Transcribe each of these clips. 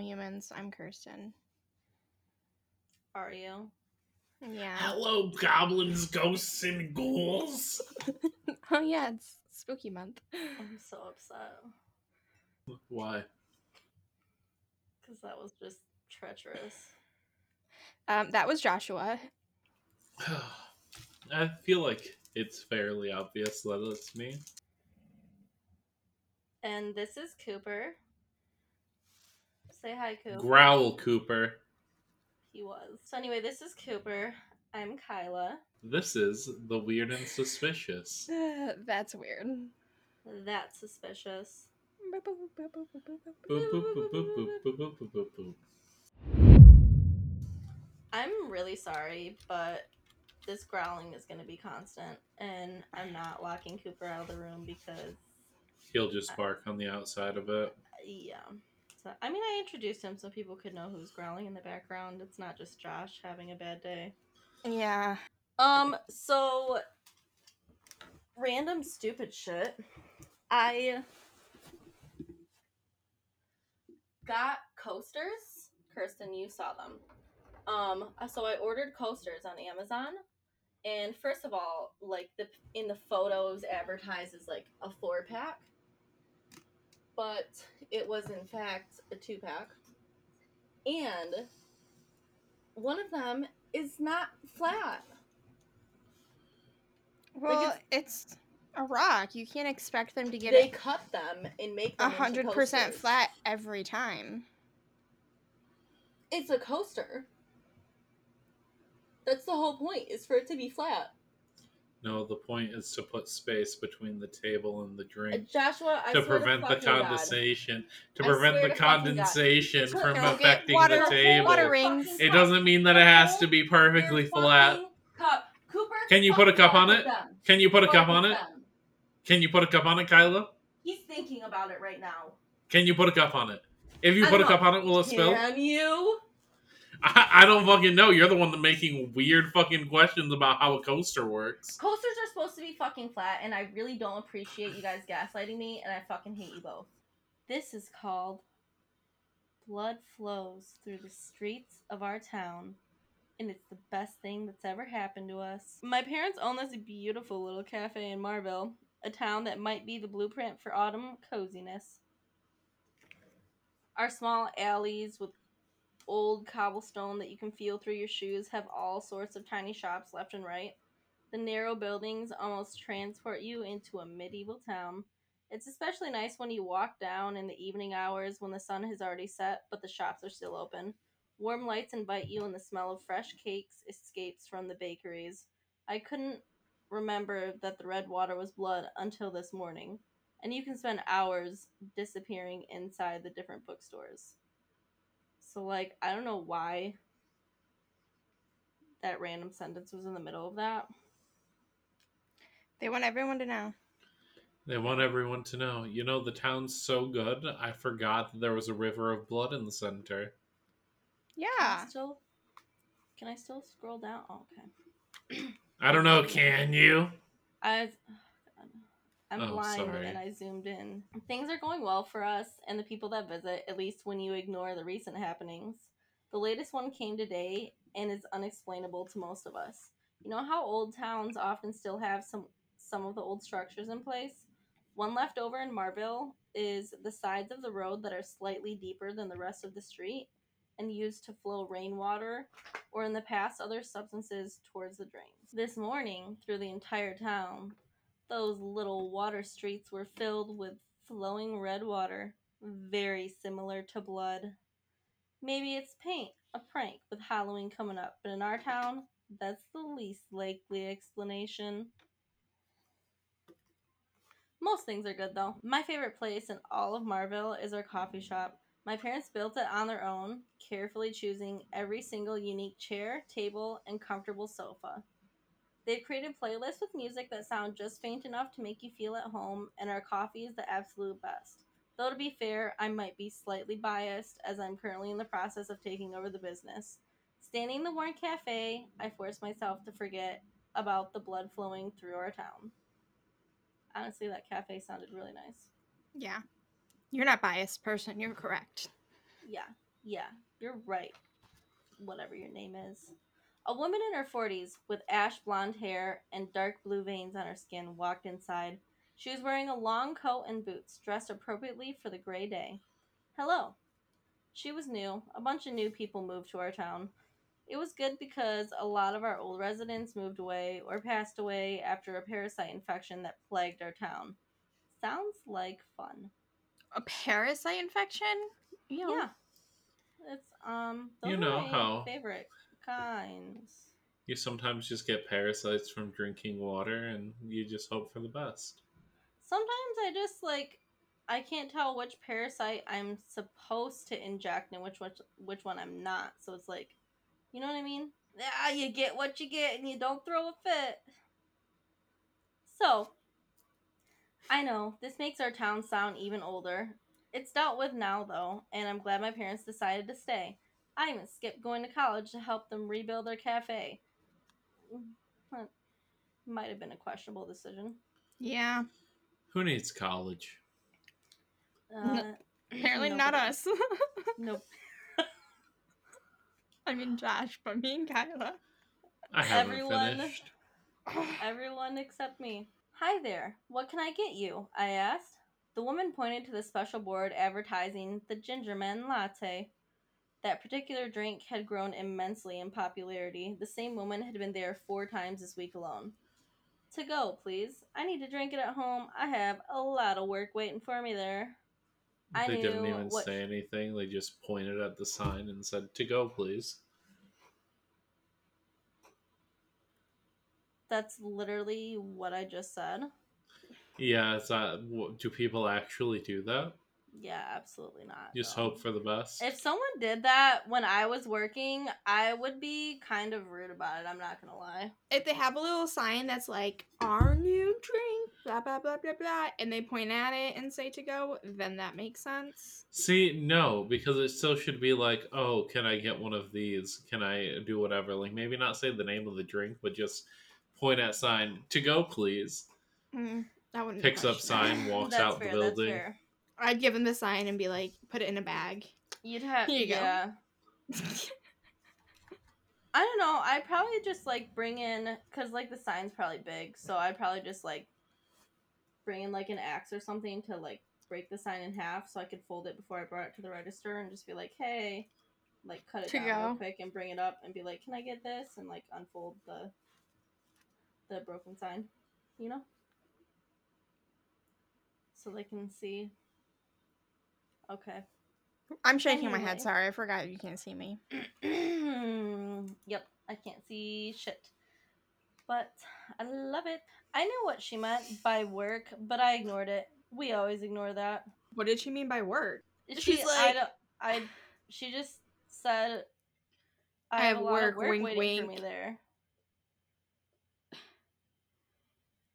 humans. I'm Kirsten. Are you? Yeah. Hello, goblins, ghosts, and ghouls. Oh yeah, it's spooky month. I'm so upset Why? because that was just treacherous. Um, that was Joshua. I feel like it's fairly obvious that it's me. And this is Cooper. Say hi, Cooper. Growl, Cooper. He was. So, anyway, this is Cooper. I'm Kyla. This is The Weird and Suspicious. That's weird. That's suspicious. I'm really sorry, but this growling is going to be constant, and I'm not locking Cooper out of the room because. He'll just bark on the outside of it. Yeah. So, I mean, I introduced him so people could know who's growling in the background. It's not just Josh having a bad day. Yeah. Um, so random stupid shit. I got coasters. Kirsten, you saw them. Um, so I ordered coasters on Amazon. And first of all, like the in the photos advertises like a four pack. But it was in fact a two pack. And one of them is not flat. Well, it's a rock. You can't expect them to get it. they it cut them and make them hundred percent flat every time. It's a coaster. That's the whole point, is for it to be flat. No, the point is to put space between the table and the Uh, drink Joshua, I to prevent the God. condensation. To prevent the to condensation from affecting water- the table. water rings. It doesn't mean that it has to be perfectly flat. Cooper, Can you put a cup on it? them. Can you put a cup on it? them. Can you put a cup on it, Kyla? He's thinking about it right now. Can you put a cup on it? If you put a cup on it, will it spill? Can you? I, don't fucking know. You're the one making weird fucking questions about how a coaster works. Coasters are supposed to be fucking flat, and I really don't appreciate you guys gaslighting me, and I fucking hate you both. This is called Blood Flows Through the Streets of Our Town, and it's the best thing that's ever happened to us. My parents own this beautiful little cafe in Marville, a town that might be the blueprint for autumn coziness. Our small alleys with old cobblestone that you can feel through your shoes have all sorts of tiny shops left and right. The narrow buildings almost transport you into a medieval town. It's especially nice when you walk down in the evening hours when the sun has already set, but the shops are still open. Warm lights invite you, and the smell of fresh cakes escapes from the bakeries. I couldn't remember that the red water was blood until this morning, and you can spend hours disappearing inside the different bookstores. So, like, I don't know why that random sentence was in the middle of that. They want everyone to know. They want everyone to know. You know, the town's so good, I forgot that there was a river of blood in the center. Can Yeah. I still, can I still scroll down? Oh, okay. I don't know, can you? I, I'm Oh, blind sorry. and I zoomed in. Things are going well for us and the people that visit, at least when you ignore the recent happenings. The latest one came today and is unexplainable to most of us. You know how old towns often still have some some of the old structures in place? One left over in Marville is the sides of the road that are slightly deeper than the rest of the street and used to flow rainwater or in the past other substances towards the drains. This morning, through the entire town, those little water streets were filled with flowing red water, very similar to blood. Maybe it's paint, a prank with Halloween coming up, but in our town, that's the least likely explanation. Most things are good though. My favorite place in all of Marville is our coffee shop. My parents built it on their own, carefully choosing every single unique chair, table, and comfortable sofa. They've created playlists with music that sound just faint enough to make you feel at home, and our coffee is the absolute best. Though to be fair, I might be slightly biased as I'm currently in the process of taking over the business. Standing in the Warren Cafe, I force myself to forget about the blood flowing through our town. Honestly, that cafe sounded really nice. Yeah. You're not biased person. You're correct. Yeah. Yeah, you're right. Whatever your name is. A woman in her 40s with ash blonde hair and dark blue veins on her skin walked inside. She was wearing a long coat and boots, dressed appropriately for the gray day. Hello. She was new. A bunch of new people moved to our town. It was good because a lot of our old residents moved away or passed away after a parasite infection that plagued our town. Sounds like fun. A parasite infection? Ew. Yeah. It's um those You are know my how- favorite kinds. You sometimes just get parasites from drinking water, and you just hope for the best. Sometimes I just like I can't tell which parasite I'm supposed to inject and which which which one I'm not. So it's like, you know what I mean? Yeah, you get what you get and you don't throw a fit. So, I know this makes our town sound even older. It's dealt with now though, and I'm glad my parents decided to stay. I even skipped going to college to help them rebuild their cafe. That might have been a questionable decision. Yeah. Who needs college? Uh, Apparently not us. Nope. I mean Josh, but me and Kyla. I haven't Everyone- finished. Everyone except me. Hi there. What can I get you? I asked. The woman pointed to the special board advertising the Gingerman Latte. That particular drink had grown immensely in popularity. The same woman had been there four times this week alone. To go, please. I need to drink it at home. I have a lot of work waiting for me there. I they didn't even what- say anything. They just pointed at the sign and said, "To go, please." That's literally what I just said. Yeah, that wh- do people actually do that? Yeah, absolutely not. Just no. hope for the best. If someone did that when I was working, I would be kind of rude about it. I'm not gonna lie. If they have a little sign that's like our new drink, blah blah blah blah blah, and they point at it and say to go, then that makes sense. See, no, because it still should be like, "Oh, can I get one of these? Can I do whatever?" Like maybe not say the name of the drink, but just point at sign to go, please. Mm, that wouldn't Picks up sign, walks that's out fair. the building. I'd give him the sign and be like, put it in a bag. You'd have. Here you go. yeah. I don't know. I'd probably just like bring in because like the sign's probably big, so I'd probably just like bring in like an axe or something to like break the sign in half so I could fold it before I brought it to the register and just be like, hey, like cut it down real quick and bring it up and be like, can I get this and like unfold the the broken sign, you know, so they can see. Okay. I'm shaking my head. Sorry, I forgot you can't see me. yep, I can't see shit. But I love it. I knew what she meant by work, but I ignored it. We always ignore that. What did she mean by work? She, She's I like- don't, I, she just said, I, I have, have work, work wink, waiting for me there.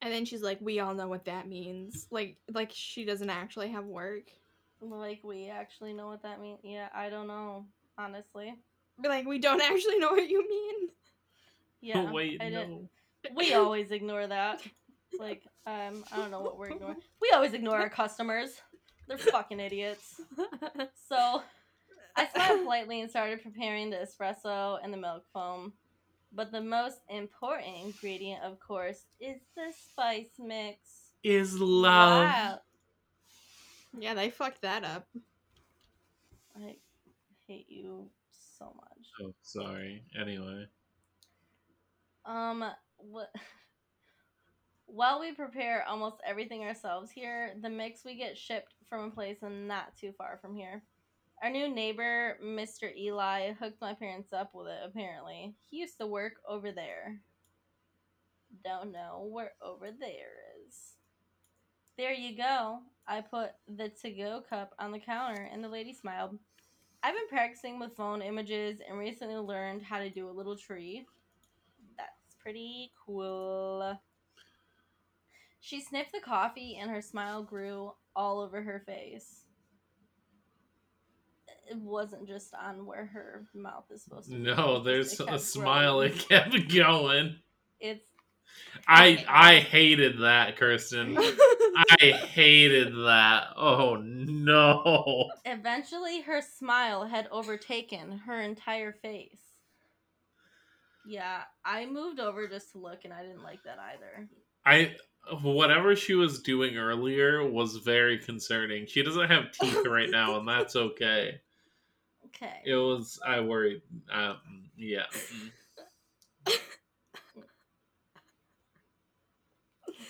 And then she's like, "We all know what that means." Like, like she doesn't actually have work. Like, we actually know what that means. Yeah, I don't know, honestly. Like, "We don't actually know what you mean." Yeah, Wait, I no. didn't- We always ignore that. Like, um, I don't know what we're ignoring. We always ignore our customers. They're fucking idiots. So I smiled politely and started preparing the espresso and the milk foam. But the most important ingredient, of course, is the spice mix. Is love. Wow. Yeah, they fucked that up. I hate you so much. Oh, sorry. Anyway, Um, what? While we prepare almost everything ourselves here, the mix we get shipped from a place not too far from here. Our new neighbor, Mr. Eli, hooked my parents up with it, apparently. He used to work over there. Don't know where over there is. There you go. I put the to go cup on the counter, and the lady smiled. I've been practicing with phone images and recently learned how to do a little tree. That's pretty cool. She sniffed the coffee and her smile grew all over her face. It wasn't just on where her mouth is supposed to be. no, there's a smile. growing. It kept going. It's I I hated that, Kirsten. I hated that. Oh no. Eventually, her smile had overtaken her entire face. Yeah, I moved over just to look, and I didn't like that either. I whatever she was doing earlier was very concerning. She doesn't have teeth right now, and that's okay. Okay. It was. I worried. Um, yeah.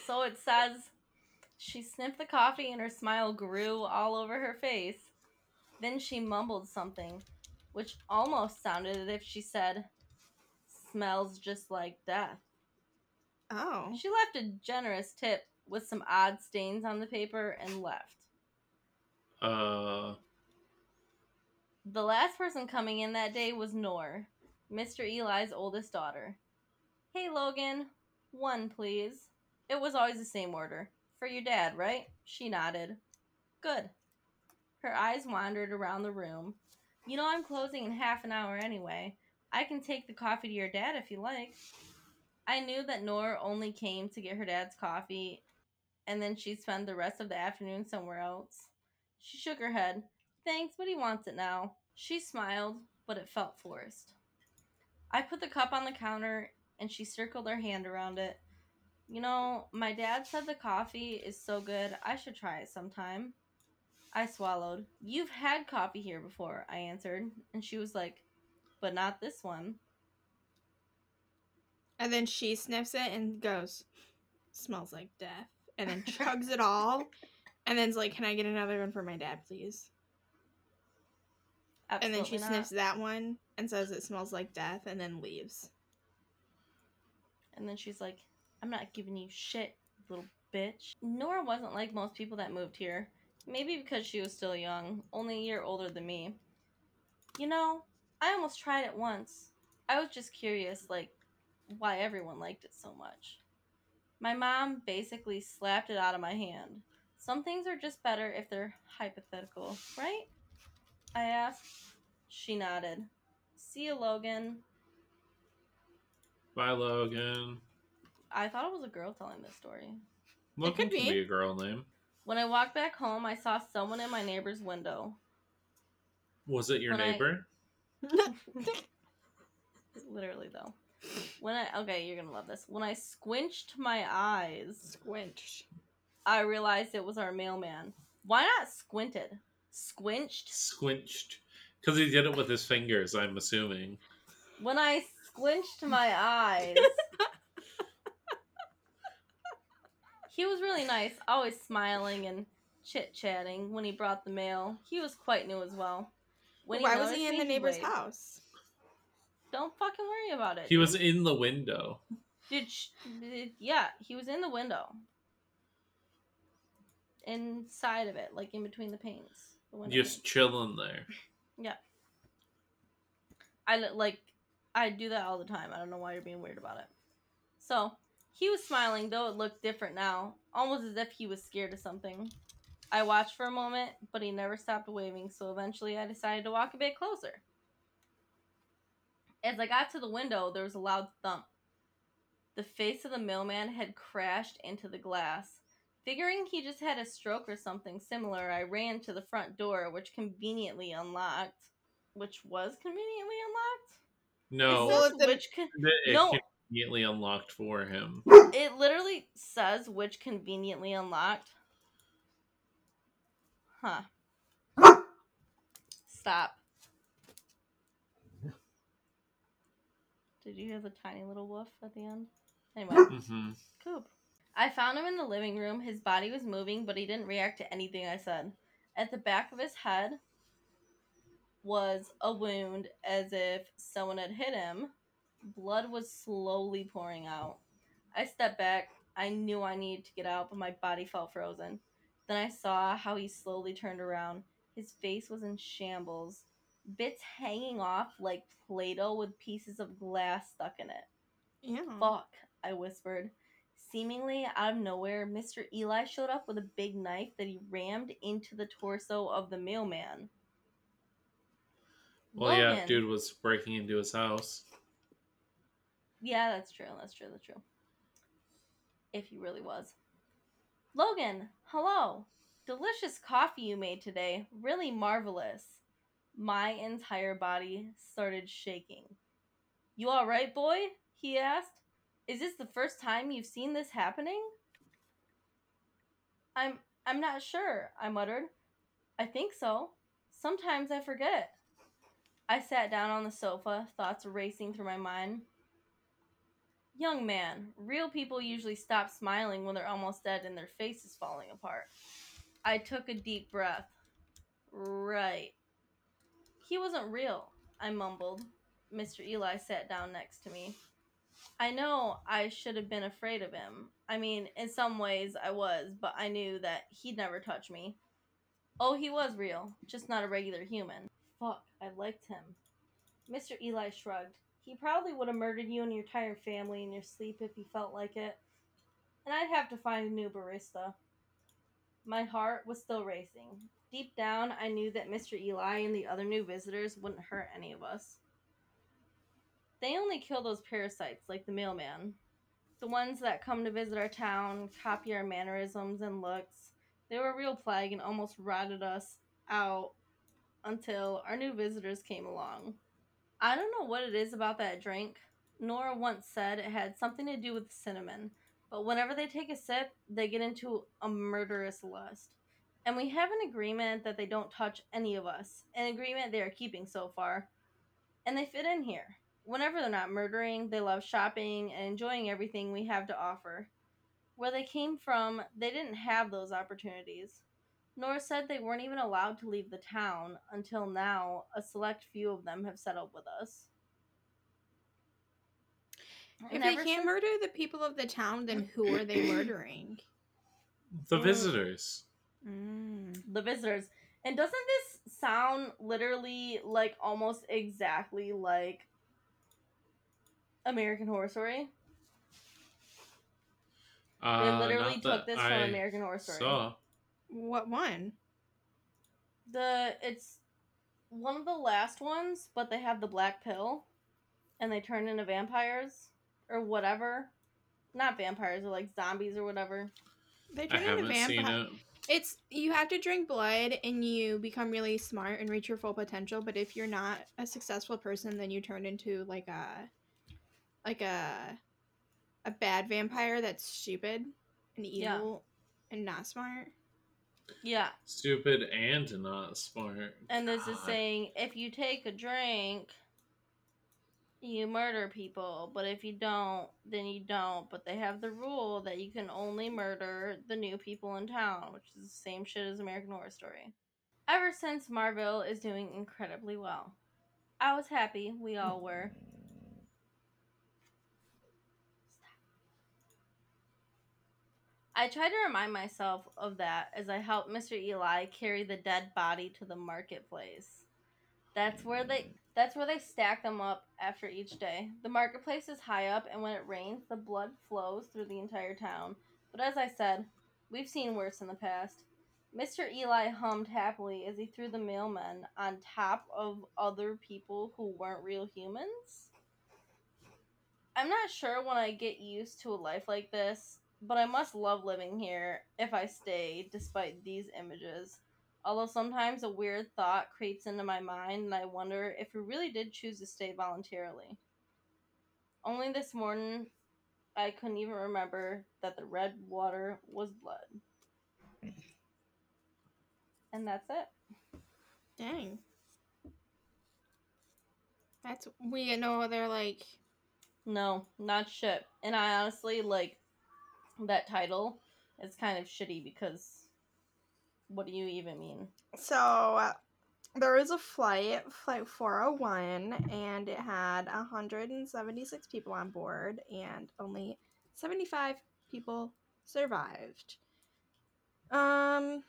So it says she sniffed the coffee and her smile grew all over her face. Then she mumbled something, which almost sounded as if she said, Smells just like death. Oh. She left a generous tip with some odd stains on the paper and left. Uh. The last person coming in that day was Nor, Mr. Eli's oldest daughter. Hey, Logan. One, please. It was always the same order. For your dad, right? She nodded. Good. Her eyes wandered around the room. You know I'm closing in half an hour anyway. I can take the coffee to your dad if you like. I knew that Nor only came to get her dad's coffee, and then she'd spend the rest of the afternoon somewhere else. She shook her head. Thanks, but he wants it now. She smiled, but it felt forced. I put the cup on the counter, and she circled her hand around it. You know, my dad said the coffee is so good, I should try it sometime. I swallowed. You've had coffee here before, I answered, and she was like, but not this one. And then she sniffs it and goes, smells like death. And then chugs it all. And then's like, can I get another one for my dad, please? and then she not. sniffs that one and says it smells like death and then leaves. And then she's like, I'm not giving you shit, little bitch. Nora wasn't like most people that moved here. Maybe because she was still young, only a year older than me. You know, I almost tried it once. I was just curious, like, why everyone liked it so much. My mom basically slapped it out of my hand. Some things are just better if they're hypothetical, right? I asked. She nodded. See you, Logan. Bye, Logan. I thought it was a girl telling this story. Logan could could be. be a girl name. When I walked back home, I saw someone in my neighbor's window. Was it your When I- neighbor? Literally, though. When I okay, you're gonna love this. When I squinched my eyes, Squinch. I realized it was our mailman. Why not squinted? Squinched. Squinched. Because he did it with his fingers, I'm assuming. When I squinched my eyes, he was really nice, always smiling and chit chatting when he brought the mail. He was quite new as well. When Why was he in me, the neighbor's waved. house? Don't fucking worry about it. He was in the window. Did, sh- did yeah, he was in the window. Inside of it, like in between the panes. The Just panes. chilling there. Yeah. I li- like I do that all the time. I don't know why you're being weird about it. So, he was smiling though it looked different now, almost as if he was scared of something. I watched for a moment, but he never stopped waving, so eventually I decided to walk a bit closer. As I got to the window, there was a loud thump. The face of the mailman had crashed into the glass. Figuring he just had a stroke or something similar, I ran to the front door, which conveniently unlocked. Which was conveniently unlocked? No, It Well, says if which con- it no. Conveniently unlocked for him. it literally says which conveniently unlocked. Huh. Stop. Did you hear the tiny little woof at the end? Anyway, hmm Coop. I found him in the living room. His body was moving, but he didn't react to anything I said. At the back of his head was a wound as if someone had hit him. Blood was slowly pouring out. I stepped back. I knew I needed to get out, but my body felt frozen. Then I saw how he slowly turned around. His face was in shambles, bits hanging off like Play Doh with pieces of glass stuck in it. Yeah. Fuck, I whispered. Seemingly out of nowhere, Mr. Eli showed up with a big knife that he rammed into the torso of the mailman. Well, yeah, dude was breaking into his house. Yeah, that's true. That's true. That's true. If he really was. Logan, hello. Delicious coffee you made today. Really marvelous. My entire body started shaking. You alright, boy? He asked. Is this the first time you've seen this happening? I'm I'm not sure, I muttered. I think so. Sometimes I forget. I sat down on the sofa, thoughts racing through my mind. Young man, real people usually stop smiling when they're almost dead and their face is falling apart. I took a deep breath. Right. He wasn't real, I mumbled. Mr. Eli sat down next to me. I know I should have been afraid of him. I mean, in some ways I was, but I knew that he'd never touch me. Oh, he was real, just not a regular human. Fuck, I liked him. Mr. Eli shrugged. He probably would have murdered you and your entire family in your sleep if he felt like it. And I'd have to find a new barista. My heart was still racing. Deep down, I knew that Mr. Eli and the other new visitors wouldn't hurt any of us. They only kill those parasites like the mailman. The ones that come to visit our town, copy our mannerisms and looks. They were a real plague and almost rotted us out until our new visitors came along. I don't know what it is about that drink. Nora once said it had something to do with cinnamon, but whenever they take a sip, they get into a murderous lust. And we have an agreement that they don't touch any of us, an agreement they are keeping so far. And they fit in here. Whenever they're not murdering, they love shopping and enjoying everything we have to offer. Where they came from, they didn't have those opportunities. Nora said they weren't even allowed to leave the town until now. A select few of them have settled with us. If And they can't since- murder the people of the town, then who are they murdering? The visitors. Mm. the visitors. And doesn't this sound literally like almost exactly like American Horror Story? They Uh, literally took this I from American Horror Story. Saw. What one? The it's one of the last ones, but they have the black pill and they turn into vampires or whatever. Not vampires, or like zombies or whatever. They I turn into vampires. it. It's you have to drink blood and you become really smart and reach your full potential. But if you're not a successful person, then you turn into like a like a a bad vampire that's stupid and Yeah. evil and not smart. Yeah. Stupid and not smart. And this is saying if you take a drink, you murder people, but if you don't, then you don't. But they have the rule that you can only murder the new people in town, which is the same shit as American Horror Story. Ever since Marville is doing incredibly well, I was happy. We all were. I try to remind myself of that as I help Mr. Eli carry the dead body to the marketplace. That's where they that's where they stack them up after each day. The marketplace is high up and when it rains, the blood flows through the entire town. But as I said, we've seen worse in the past. Mr. Eli hummed happily as he threw the mailmen on top of other people who weren't real humans. I'm not sure when I get used to a life like this, but I must love living here if I stay despite these images. Although sometimes a weird thought creeps into my mind and I wonder if we really did choose to stay voluntarily. Only this morning I couldn't even remember that the red water was blood. And that's it. Dang. That's we know other like No, not shit. And I honestly like that title is kind of shitty because what do you even mean? So uh, there was a flight, flight 401, and it had 176 people on board, and only 75 people survived. Um,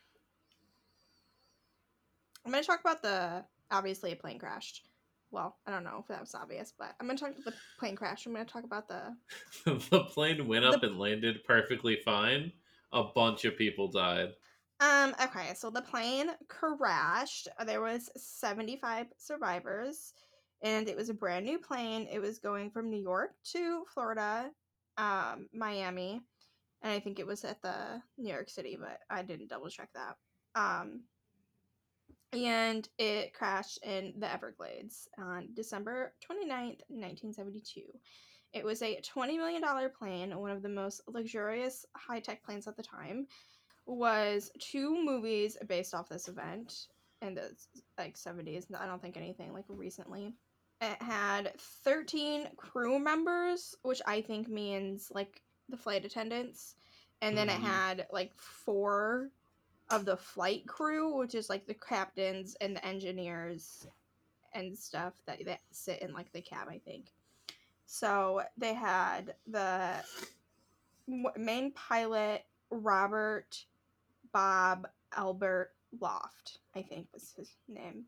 I'm gonna talk about the obviously a plane crashed. Well, I don't know if that was obvious, but I'm gonna talk about the plane crash. I'm gonna talk about the the plane went up The- and landed perfectly fine. A bunch of people died. Um, okay, so the plane crashed. There was 75 survivors and it was a brand new plane. It was going from New York to Florida, um, Miami, and I think it was at the New York City, but I didn't double check that. Um, and it crashed in the Everglades on December 29th, 1972. It was a $20 million plane, one of the most luxurious high tech planes at the time. Was two movies based off this event in the like 70s. I don't think anything like recently. It had 13 crew members, which I think means like the flight attendants. And then Mhm. it had like four of the flight crew, which is like the captains and the engineers and stuff that, that sit in like the cab, I think. So they had the main pilot, Robert Bob Albert Loft, I think was his name.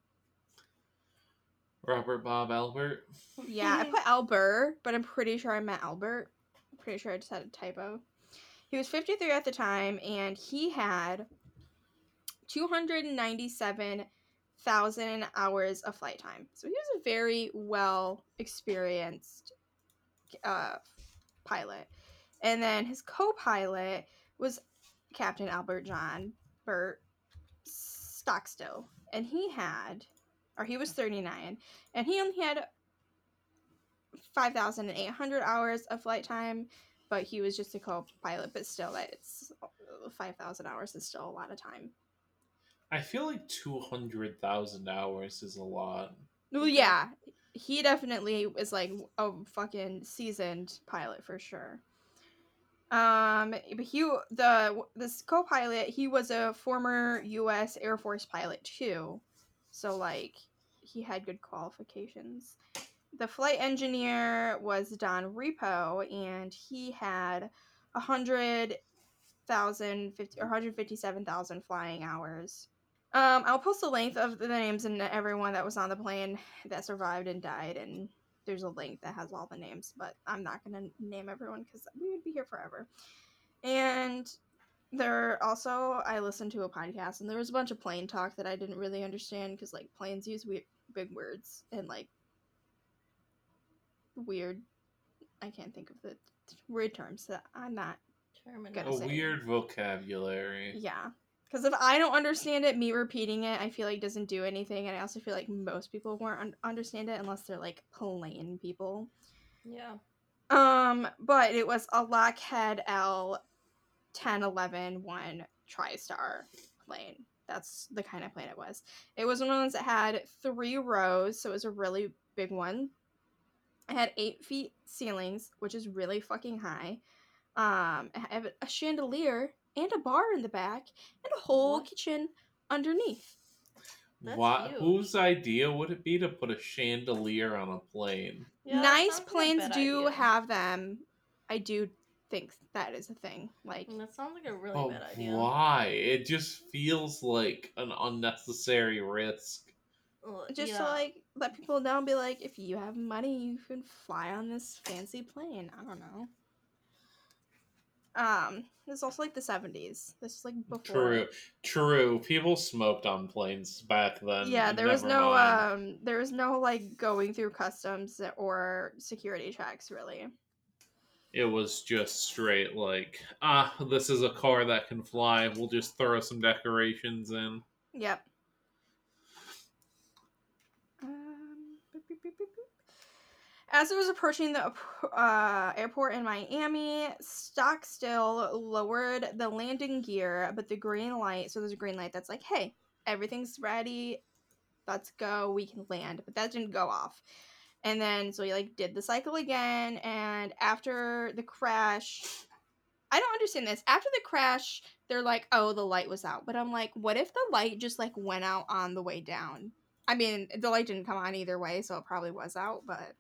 Robert Bob Albert. Yeah, I put Albert, but I'm pretty sure I meant Albert. I'm pretty sure I just had a typo. He was 53 at the time, and he had 297,000 hours of flight time. So he was a very well experienced uh, pilot. And then his co pilot was Captain Albert John Bert Stockstill. And he had, or he was 39, and he only had 5,800 hours of flight time, but he was just a co-pilot. But still, it's 5,000 hours is still a lot of time. I feel like two hundred thousand hours is a lot. Well, yeah, he definitely is like a fucking seasoned pilot for sure. Um, but he the this co-pilot he was a former U.S. Air Force pilot too, so like he had good qualifications. The flight engineer was Don Repo, and he had a hundred thousand fifty or hundred fifty-seven thousand flying hours. Um, I'll post the length of the names and everyone that was on the plane that survived and died, and there's a link that has all the names, but I'm not gonna name everyone because we would be here forever. And there also I listened to a podcast and there was a bunch of plane talk that I didn't really understand because like planes use weird big words and like weird I can't think of the weird terms that I'm not Terminal. A weird vocabulary. yeah. Because if I don't understand it, me repeating it, I feel like doesn't do anything, and I also feel like most people won't un- understand it unless they're like plane people. Yeah. Um, but it was a Lockheed L 1011 one TriStar plane. That's the kind of plane it was. It was one of the ones that had three rows, so it was a really big one. It had eight feet ceilings, which is really fucking high. Um, it had a chandelier and a bar in the back, and a whole What? kitchen underneath. That's Why? huge. Whose idea would it be to put a chandelier on a plane? Yeah, nice sounds like planes do idea. have them. I do think that is a thing. Like, mm, That sounds like a really Oh, bad idea. why? It just feels like an unnecessary risk. Ugh, just to like let people know and be like if you have money you can fly on this fancy plane i don't know um this is also like the 70s this is like before True, true. People smoked on planes back then. yeah there was no mind. um there was no like going through customs or security checks really It was just straight like, ah, this is a car that can fly. We'll just throw some decorations in. yep As it was approaching the uh, airport in Miami, Stockstill lowered the landing gear, but the green light, so there's a green light that's like, hey, everything's ready, let's go, we can land. But that didn't go off. And then, so he like did the cycle again, and after the crash, I don't understand this. After the crash, they're like, oh, the light was out. But I'm like, what if the light just like went out on the way down? I mean, the light didn't come on either way, so it probably was out, but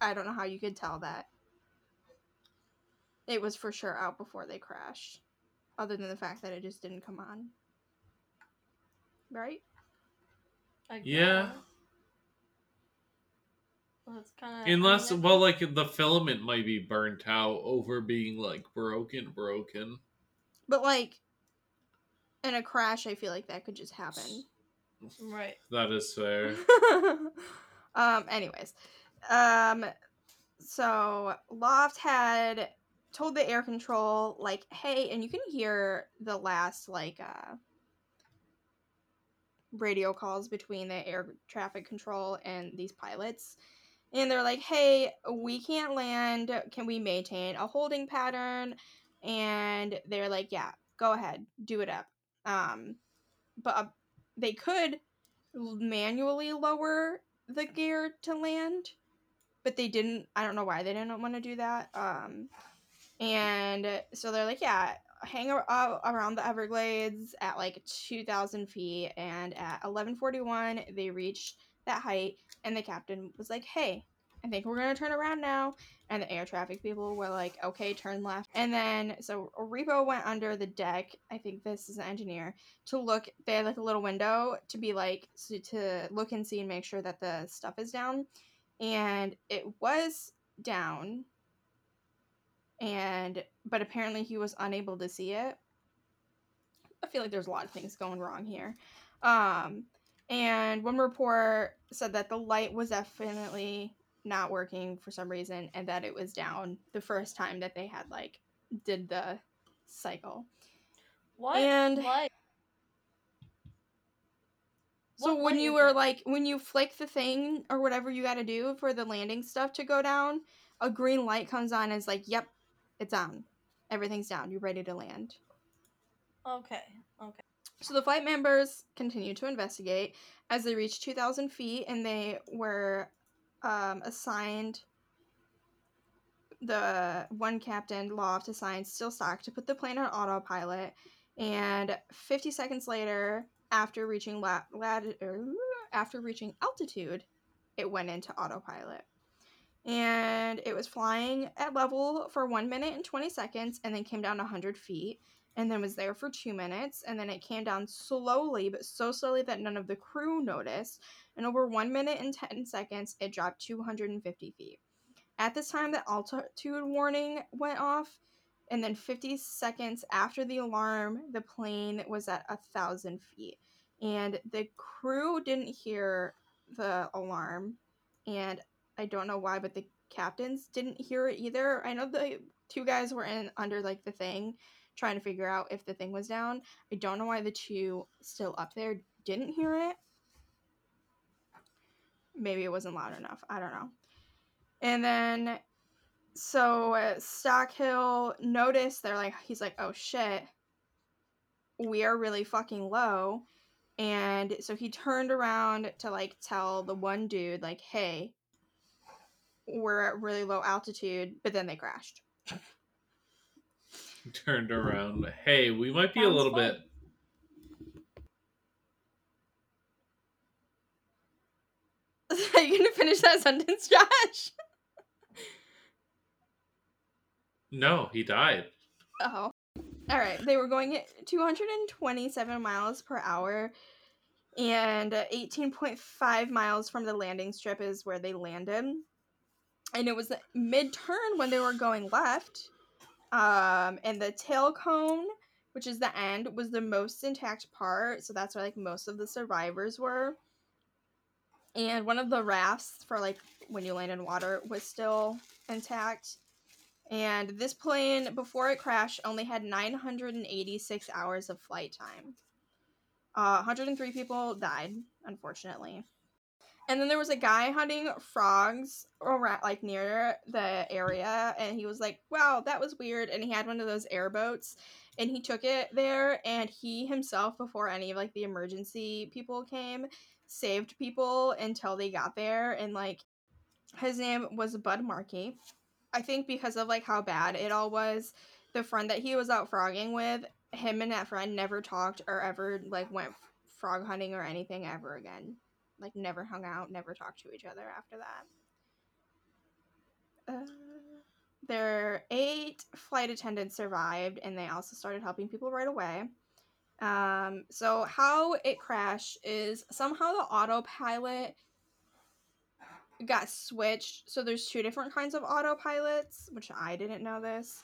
I don't know how you could tell that. It was for sure out before they crashed, other than the fact that it just didn't come on. Right? I Yeah. Well, that's kind of Unless, well, like the filament might be burnt out over being like broken, broken. But like in a crash, I feel like that could just happen. right. That is fair. um anyways um so loft had told the air control like, "Hey," and you can hear the last like uh radio calls between the air traffic control and these pilots. And they're like, "Hey, we can't land. Can we maintain a holding pattern?" And they're like, "Yeah, go ahead, do it up." Um, but uh, they could manually lower the gear to land, but they didn't. I don't know why they didn't want to do that. Um, and so they're like, "Yeah, hang ar- around the Everglades at like 2,000 feet." And at 11:41, they reached that height, and the captain was like, "Hey." I think we're gonna turn around now. And the air traffic people were like, okay, turn left. And then, so Repo went under the deck. I think this is an engineer to look. They had like a little window to be like, so to look and see and make sure that the stuff is down. And it was down. And, but apparently he was unable to see it. I feel like there's a lot of things going wrong here. Um, and one report said that the light was definitely not working for some reason and that it was down the first time that they had like did the cycle. What? And- What? So What when you were like when you flick the thing or whatever you got to do for the landing stuff to go down, a green light comes on and is like, "Yep, it's on. Everything's down. You're ready to land." Okay. Okay. So the flight members continued to investigate as they reached 2,000 feet, and they were um, assigned the one captain Law, loft assigned still stock to put the plane on autopilot. And 50 seconds later, after reaching la- er, after reaching altitude, it went into autopilot. And it was flying at level for one minute and 20 seconds, and then came down 100 feet and then was there for two minutes, and then it came down slowly, but so slowly that none of the crew noticed. And over one minute and 10 seconds, it dropped 250 feet. At this time, the altitude warning went off, and then 50 seconds after the alarm, the plane was at a thousand feet. And the crew didn't hear the alarm, and I don't know why, but the captains didn't hear it either. I know the two guys were in under like the thing, trying to figure out if the thing was down. I don't know why the two still up there didn't hear it. Maybe it wasn't loud enough. I don't know. And then, so uh, Stockhill noticed, they're like, he's like, oh shit, we are really fucking low. And so he turned around to like tell the one dude, like, hey, we're at really low altitude, but then they crashed. Turned around. Hey, we might be a little fun. bit. Are you gonna finish that sentence, Josh? No, he died. Oh. All right. They were going at 227 miles per hour, and uh, 18.5 miles from the landing strip is where they landed. And it was mid turn when they were going left. Um, and the tail cone, which is the end, was the most intact part. So that's where like most of the survivors were. And one of the rafts for like when you land in water was still intact. And this plane, before it crashed, only had 986 hours of flight time. Uh, 103 people died, unfortunately. And then there was a guy hunting frogs around, like near the area, and he was like, "Wow, that was weird." And he had one of those airboats, and he took it there, and he himself, before any of like the emergency people came, saved people until they got there, and like his name was Bud Marquis. I think because of like how bad it all was, the friend that he was out frogging with, him and that friend never talked or ever like went frog hunting or anything ever again. Like never hung out, never talked to each other after that. Uh, eight flight attendants survived, and they also started helping people right away. Um, so how it crashed is somehow the autopilot got switched. So there's two different kinds of autopilots, which I didn't know this,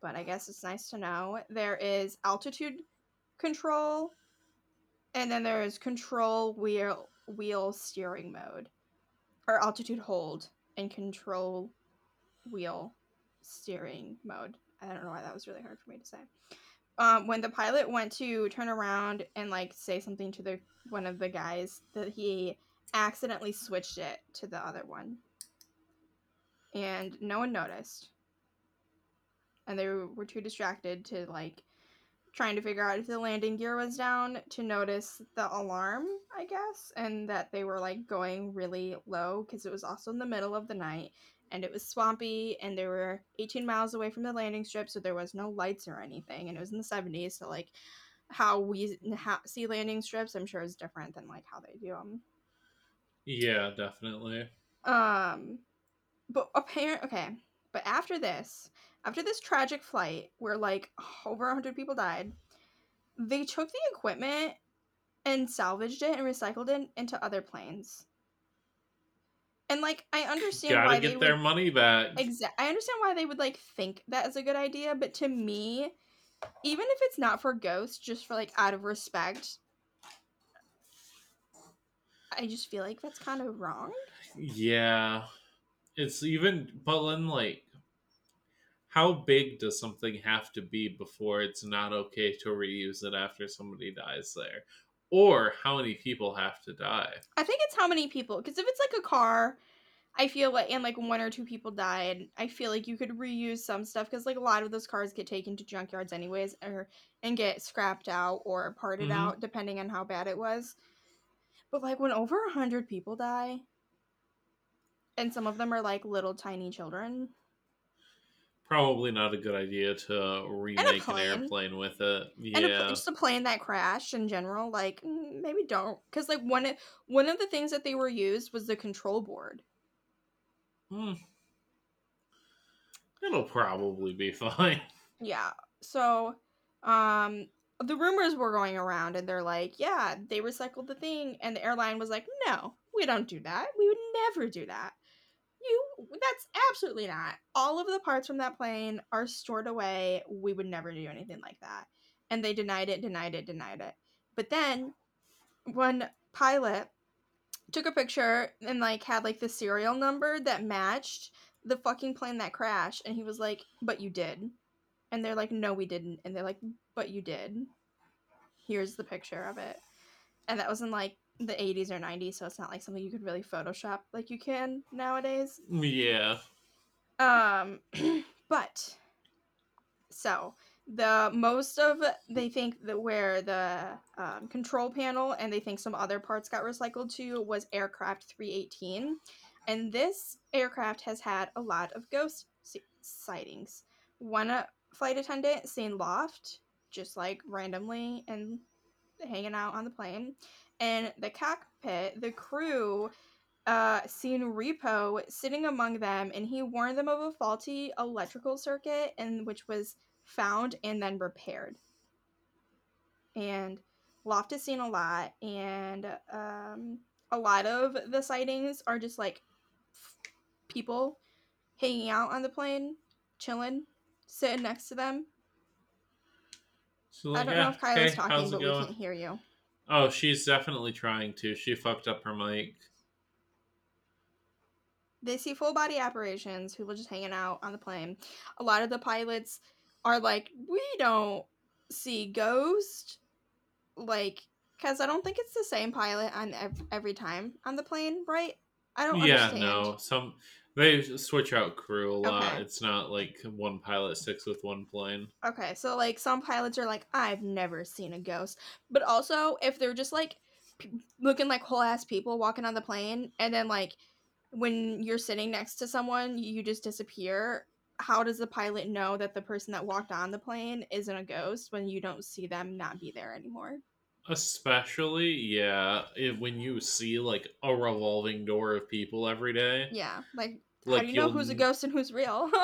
but I guess it's nice to know. There is altitude control, and then there is control wheel wheel steering mode, or altitude hold and control wheel steering mode. I don't know why that was really hard for me to say. Um, when the pilot went to turn around and like say something to the one of the guys, that he accidentally switched it to the other one, and no one noticed, and they were too distracted to like trying to figure out if the landing gear was down to notice the alarm, I guess, and that they were like going really low because it was also in the middle of the night and it was swampy and they were 18 miles away from the landing strip so there was no lights or anything and it was in the 70s so like how we ha- see landing strips i'm sure is different than like how they do them Yeah, definitely. um but apparent okay but after this after this tragic flight where like over 100 people died they took the equipment and salvaged it and recycled it into other planes and like i understand Gotta why get they their would, money back. Exactly. I understand why they would like think that is a good idea, but to me, even if it's not for ghosts, just for like out of respect, I just feel like that's kind of wrong. Yeah. It's even, but then, like, how big does something have to be before it's not okay to reuse it after somebody dies there? Or how many people have to die? I think it's how many people, because if it's like a car, I feel like and like one or two people died, I feel like you could reuse some stuff because like a lot of those cars get taken to junkyards anyways, or and get scrapped out or parted Mhm. out depending on how bad it was. But like when over a hundred people die, and some of them are like little tiny children, Probably not a good idea to remake an airplane with it. and a, Yeah. just a plane that crashed in general, like mm, maybe don't, because like one of- one of the things that they were used was the control board. Hmm. It'll probably be fine. Yeah. So, um, the rumors were going around, and they're like, "Yeah, they recycled the thing," and the airline was like, "No, we don't do that. We would never do that. You, that's absolutely not. All of the parts from that plane are stored away. We would never do anything like that." And they denied it, denied it, denied it. But then, one pilot took a picture and like had like the serial number that matched the fucking plane that crashed, and he was like, "But you did." And they're like, no, we didn't. And they're like, but you did. Here's the picture of it. And that was in like the 80s or 90s, so it's not like something you could really Photoshop like you can nowadays. Yeah. Um, but so the most of they think that where the um, control panel and they think some other parts got recycled to was aircraft 318, and this aircraft has had a lot of ghost sightings. One uh, flight attendant seen Loft just like randomly and hanging out on the plane, and the cockpit, the crew uh, seen Repo sitting among them, and he warned them of a faulty electrical circuit, and which was found and then repaired. And Loft is seen a lot, and um, a lot of the sightings are just like people hanging out on the plane, chilling, sitting next to them. So, I don't yeah, know if Kyla's hey, talking, but we can't hear you. Oh, she's definitely trying to. She fucked up her mic. they see full body apparitions, people just hanging out on the plane. A lot of the pilots are like, we don't see ghost, like, because I don't think it's the same pilot on ev- every time on the plane, right? I don't Yeah, understand. no. Some they switch out crew a lot. Okay. It's not like one pilot sticks with one plane. Okay, so like some pilots are like, I've never seen a ghost, but also if they're just like p- looking like whole ass people walking on the plane, and then like when you're sitting next to someone, you just disappear. How does the pilot know that the person that walked on the plane isn't a ghost when you don't see them not be there anymore? Especially, yeah, if, when you see like a revolving door of people every day. Yeah, like, how do you know who's a ghost and who's real?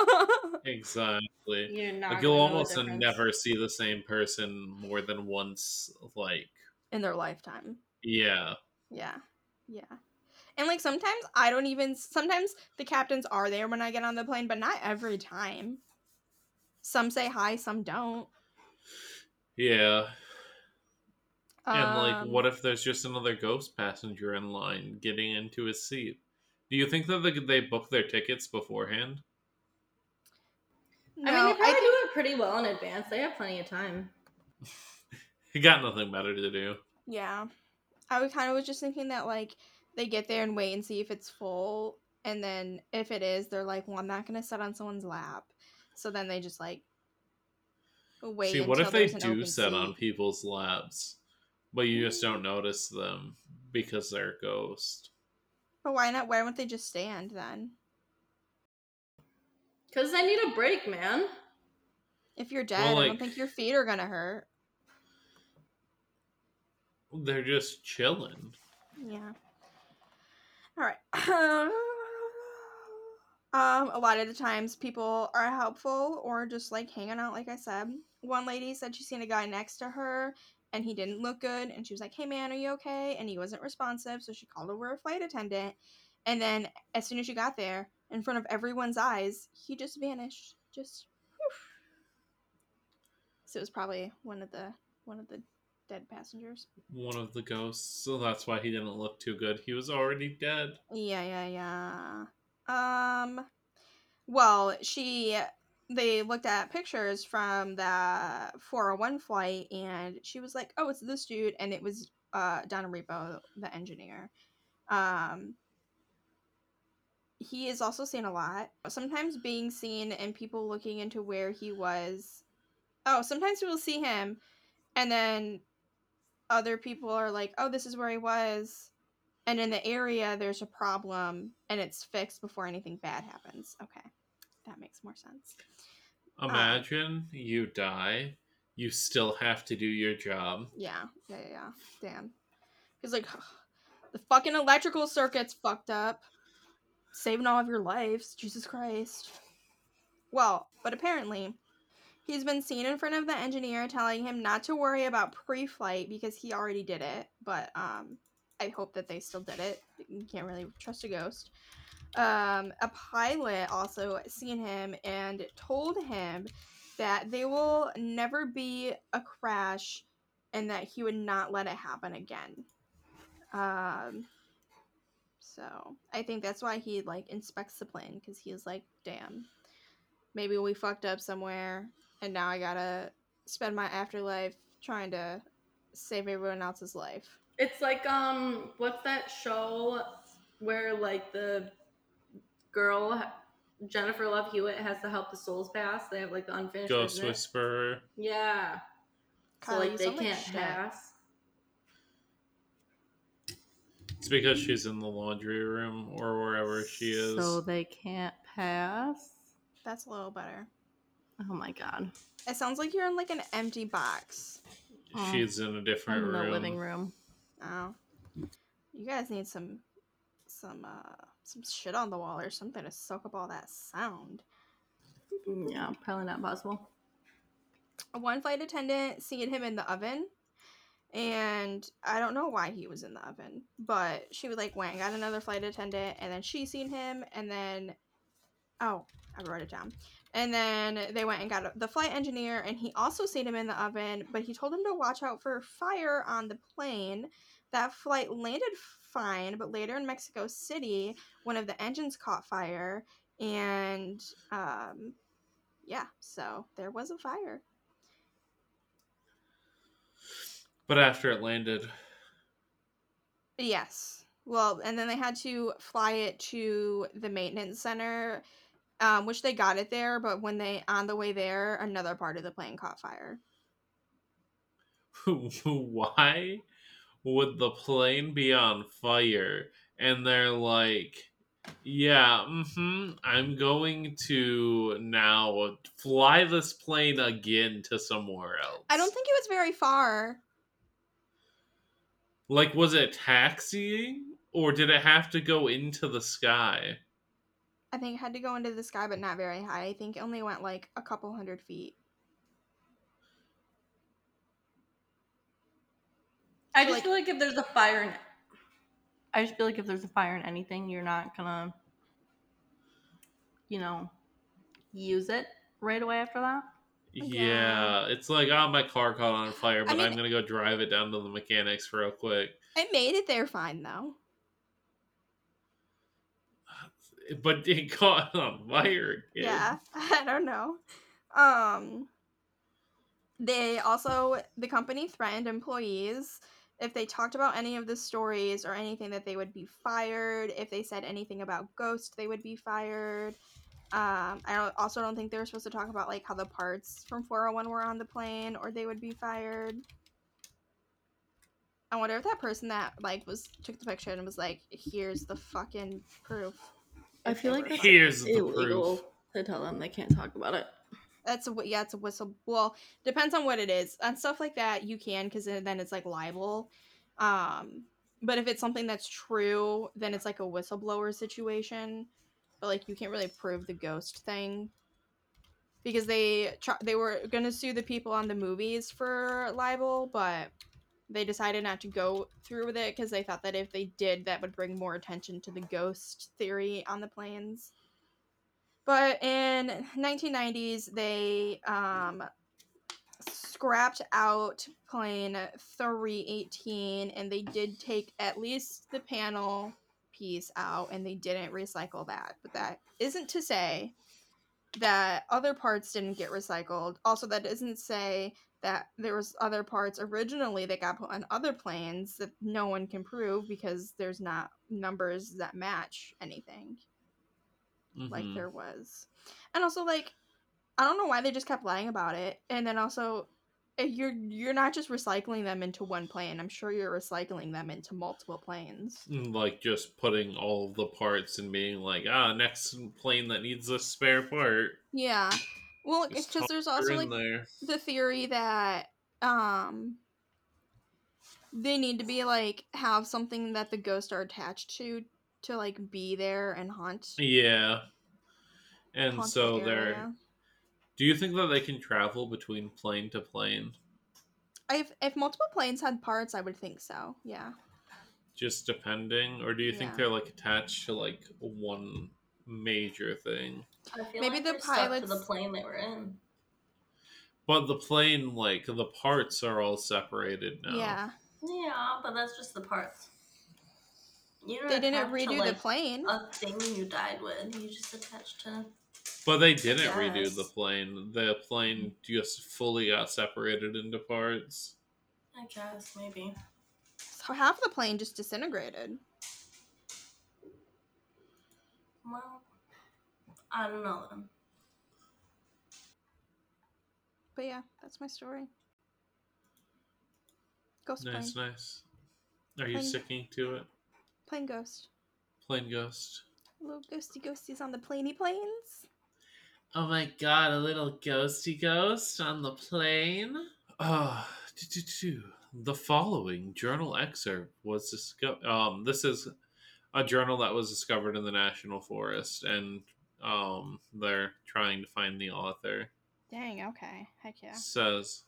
Exactly. You're not. Like you'll gonna know the almost never see the same person more than once. Like, In their lifetime. yeah, Yeah. Yeah. And like sometimes I don't even sometimes the captains are there when I get on the plane, but not every time. Some say hi, some don't. yeah. And like, Um, what if there's just another ghost passenger in line getting into his seat? Do you think that they, they book their tickets beforehand? No, I mean, they probably think- do it pretty well in advance. They have plenty of time. He got nothing better to do. Yeah. I would kind of was just thinking that like they get there and wait and see if it's full and then if it is they're like, "Well, I'm not going to sit on someone's lap." So then they just like wait See, what until if they do open sit on people's laps, but you just don't notice them because they're a ghost? But why not? Why won't they just stand then? Because they need a break, man. If you're dead, Well, I don't think your feet are going to hurt. They're just chilling. Yeah. All right. um, a lot of the times people are helpful or just like hanging out, like I said. One lady said she seen a guy next to her and he didn't look good, and she was like, "Hey man, are you okay?" And he wasn't responsive, so she called over a flight attendant. And then, as soon as she got there, in front of everyone's eyes, he just vanished. Just. whew. So it was probably one of the one of the dead passengers. One of the ghosts, so that's why he didn't look too good. He was already dead. Yeah, yeah, yeah. Um, well, she they looked at pictures from the 401 flight, and she was like, "Oh, it's this dude," and it was uh Don Repo, the engineer. Um, he is also seen a lot. Sometimes being seen and people looking into where he was. Oh, sometimes people see him, and then other people are like, "Oh, this is where he was." and in the area there's a problem and it's fixed before anything bad happens. Okay. That makes more sense. Imagine you die, you still have to do your job. Yeah. Yeah, yeah, yeah. Damn. He's like the fucking electrical circuit's fucked up. Saving all of your lives. Jesus Christ. Well, but apparently he's been seen in front of the engineer telling him not to worry about pre-flight because he already did it, but um I hope that they still did it. You can't really trust a ghost. Um, a pilot also seen him and told him that they will never be a crash and that he would not let it happen again. Um, so I think that's why he like inspects the plane because he's like, damn, maybe we fucked up somewhere and now I gotta spend my afterlife trying to save everyone else's life. It's like um, what's that show where like the girl Jennifer Love Hewitt has to help the souls pass? They have like the unfinished Ghost business. Whisperer. Yeah. So like they sound can't shit. pass. It's because she's in the laundry room or wherever she is. So they can't pass. That's a little better. Oh my god. It sounds like you're in like an empty box. she's in a I'm different in the room. living room. Oh, you guys need some, some, uh, some shit on the wall or something to soak up all that sound. Yeah, probably not possible. One flight attendant seen him in the oven, and I don't know why he was in the oven, but she was like went and got another flight attendant, and then she seen him, and then, oh, I wrote it down. And then they went and got the flight engineer, and he also seen him in the oven, but he told him to watch out for fire on the plane. That flight landed fine, but later in Mexico City, one of the engines caught fire, and um, yeah, so there was a fire. But after it landed, Yes. Well, and then they had to fly it to the maintenance center, um, which they got it there. But when they on the way there, another part of the plane caught fire. why would the plane be on fire? And they're like, yeah, mm-hmm. I'm going to now fly this plane again to somewhere else. I don't think it was very far. Like, was it taxiing? Or did it have to go into the sky? I think it had to go into the sky, but not very high. I think it only went like a couple hundred feet. I just like- feel like if there's a fire in I just feel like if there's a fire in anything, you're not gonna you know use it right away after that. Yeah, it's like, oh, my car caught on fire, I but mean- I'm gonna go drive it down to the mechanics real quick. It made it there fine though. But it caught on fire again. Yeah, I don't know. Um, they also the company threatened employees if they talked about any of the stories or anything that they would be fired. If they said anything about Ghost, they would be fired. Um, I don't, also don't think they were supposed to talk about like how the parts from 401 were on the plane, or they would be fired. I wonder if that person that like was took the picture and was like, "Here's the fucking proof." I feel like were that's fired. Here's the illegal proof. to tell them they can't talk about it. That's a yeah, it's a whistle. Well, depends on what it is. On stuff like that, you can because then it's like libel. Um, but if it's something that's true, then it's like a whistleblower situation. But like you can't really prove the ghost thing because they they were gonna sue the people on the movies for libel, but they decided not to go through with it because they thought that if they did, that would bring more attention to the ghost theory on the planes. But in 1990s, they um, scrapped out plane 318, and they did take at least the panel piece out, and they didn't recycle that. But that isn't to say that other parts didn't get recycled. Also, that doesn't say that there was other parts originally that got put on other planes that no one can prove because there's not numbers that match anything like Mhm. there was. And also like I don't know why they just kept lying about it. And then also you're you're not just recycling them into one plane. I'm sure you're recycling them into multiple planes. like just putting all the parts and being like, ah, next plane that needs a spare part. Yeah. Well, it's Just because there's also like there. the theory that um they need to be like have something that the ghosts are attached to to like be there and haunt. Yeah. And haunt the so they're. Do you think that they can travel between plane to plane? If if multiple planes had parts, I would think so. Yeah. Just depending? Or do you think Yeah. they're like attached to like one major thing? I feel Maybe like the they're stuck to pilots- the plane they were in. But the plane, like, the parts are all separated now. Yeah. Yeah, but that's just the parts. You don't They didn't attach to, redo like, the plane. A thing you died with. You just attached to. But they didn't redo the plane. The plane just fully got separated into parts. I guess maybe. So half the plane just disintegrated. Well, I don't know then. But yeah, that's my story. Ghost Nice, plane. nice. Are you Plane. sticking to it? Plane ghost. Plane ghost. Little ghosty ghosties on the planey planes. Oh my god, a little ghosty ghost on the plane. Ah, the following journal excerpt was discovered. Um, this is a journal that was discovered in the national forest, and um, they're trying to find the author. Dang, okay. Heck yeah. says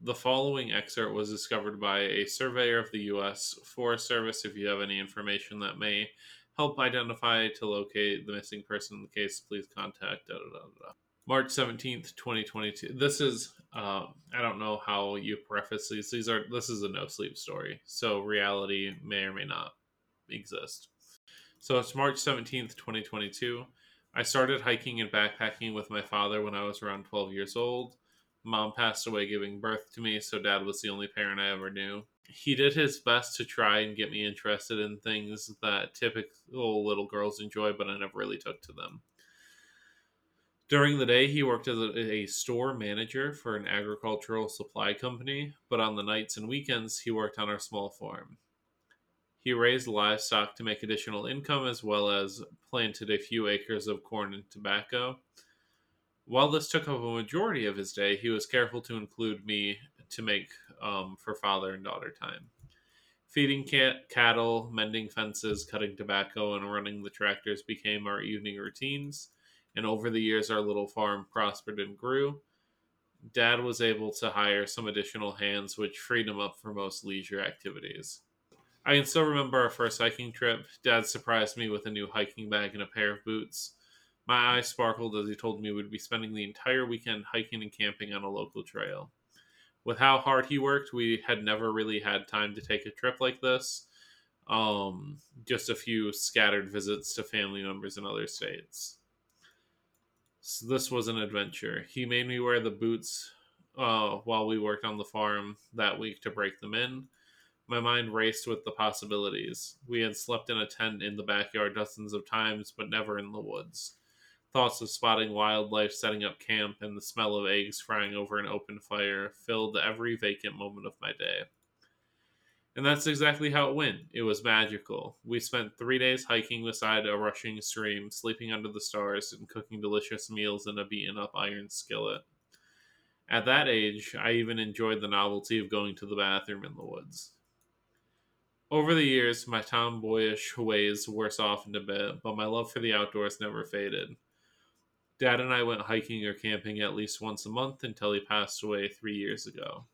the following excerpt was discovered by a surveyor of the U.S. Forest Service. If you have any information that may help identify to locate the missing person in the case, please contact. Da, da, da. March seventeenth, twenty twenty two. This is um, I don't know how you preface these. These are this is a no sleep story, so reality may or may not exist. So it's March seventeenth, twenty twenty two. I started hiking and backpacking with my father when I was around 12 years old. Mom passed away giving birth to me, so dad was the only parent I ever knew. He did his best to try and get me interested in things that typical little girls enjoy, but I never really took to them. During the day, he worked as a, a store manager for an agricultural supply company, but on the nights and weekends, he worked on our small farm. He raised livestock to make additional income as well as planted a few acres of corn and tobacco. While this took up a majority of his day, he was careful to include me to make um, for father and daughter time. Feeding cat- cattle, mending fences, cutting tobacco, and running the tractors became our evening routines, and over the years, our little farm prospered and grew. Dad was able to hire some additional hands, which freed him up for most leisure activities. I can still remember our first hiking trip. Dad surprised me with a new hiking bag and a pair of boots. My eyes sparkled as he told me we'd be spending the entire weekend hiking and camping on a local trail. With how hard he worked, we had never really had time to take a trip like this. Um, just a few scattered visits to family members in other states. So this was an adventure. He made me wear the boots uh, while we worked on the farm that week to break them in. My mind raced with the possibilities. We had slept in a tent in the backyard dozens of times, but never in the woods. Thoughts of spotting wildlife, setting up camp, and the smell of eggs frying over an open fire filled every vacant moment of my day. And that's exactly how it went. It was magical. We spent three days hiking beside a rushing stream, sleeping under the stars, and cooking delicious meals in a beaten up iron skillet. At that age, I even enjoyed the novelty of going to the bathroom in the woods. Over the years, my tomboyish ways wore softened a bit, but my love for the outdoors never faded. Dad and I went hiking or camping at least once a month until he passed away three years ago.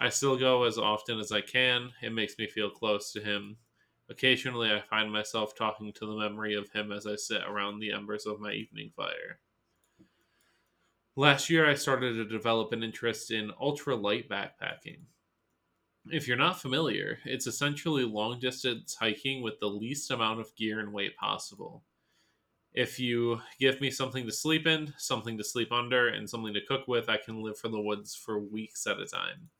I still go as often as I can. It makes me feel close to him. Occasionally, I find myself talking to the memory of him as I sit around the embers of my evening fire. Last year, I started to develop an interest in ultralight backpacking. If you're not familiar, it's essentially long distance hiking with the least amount of gear and weight possible. If you give me something to sleep in, something to sleep under, and something to cook with, I can live for the woods for weeks at a time.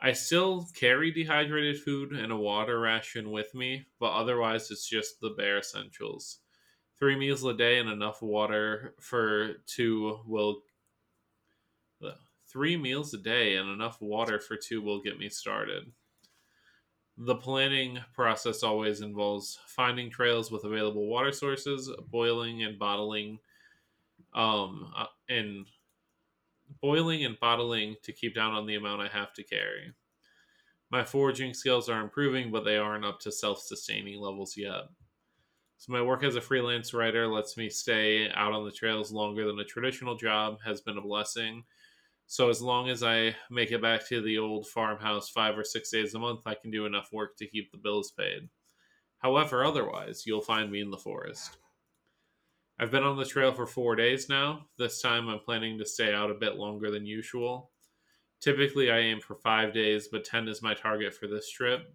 I still carry dehydrated food and a water ration with me, but otherwise it's just the bare essentials. Three meals a day and enough water for two will. Three meals a day and enough water for two will get me started. The planning process always involves finding trails with available water sources, boiling and bottling, um, uh, and boiling and bottling to keep down on the amount I have to carry. My foraging skills are improving, but they aren't up to self sustaining levels yet. So, my work as a freelance writer lets me stay out on the trails longer than a traditional job has been a blessing. So, as long as I make it back to the old farmhouse five or six days a month, I can do enough work to keep the bills paid. However, otherwise, you'll find me in the forest. I've been on the trail for four days now. This time I'm planning to stay out a bit longer than usual. Typically I aim for five days, but 10 is my target for this trip.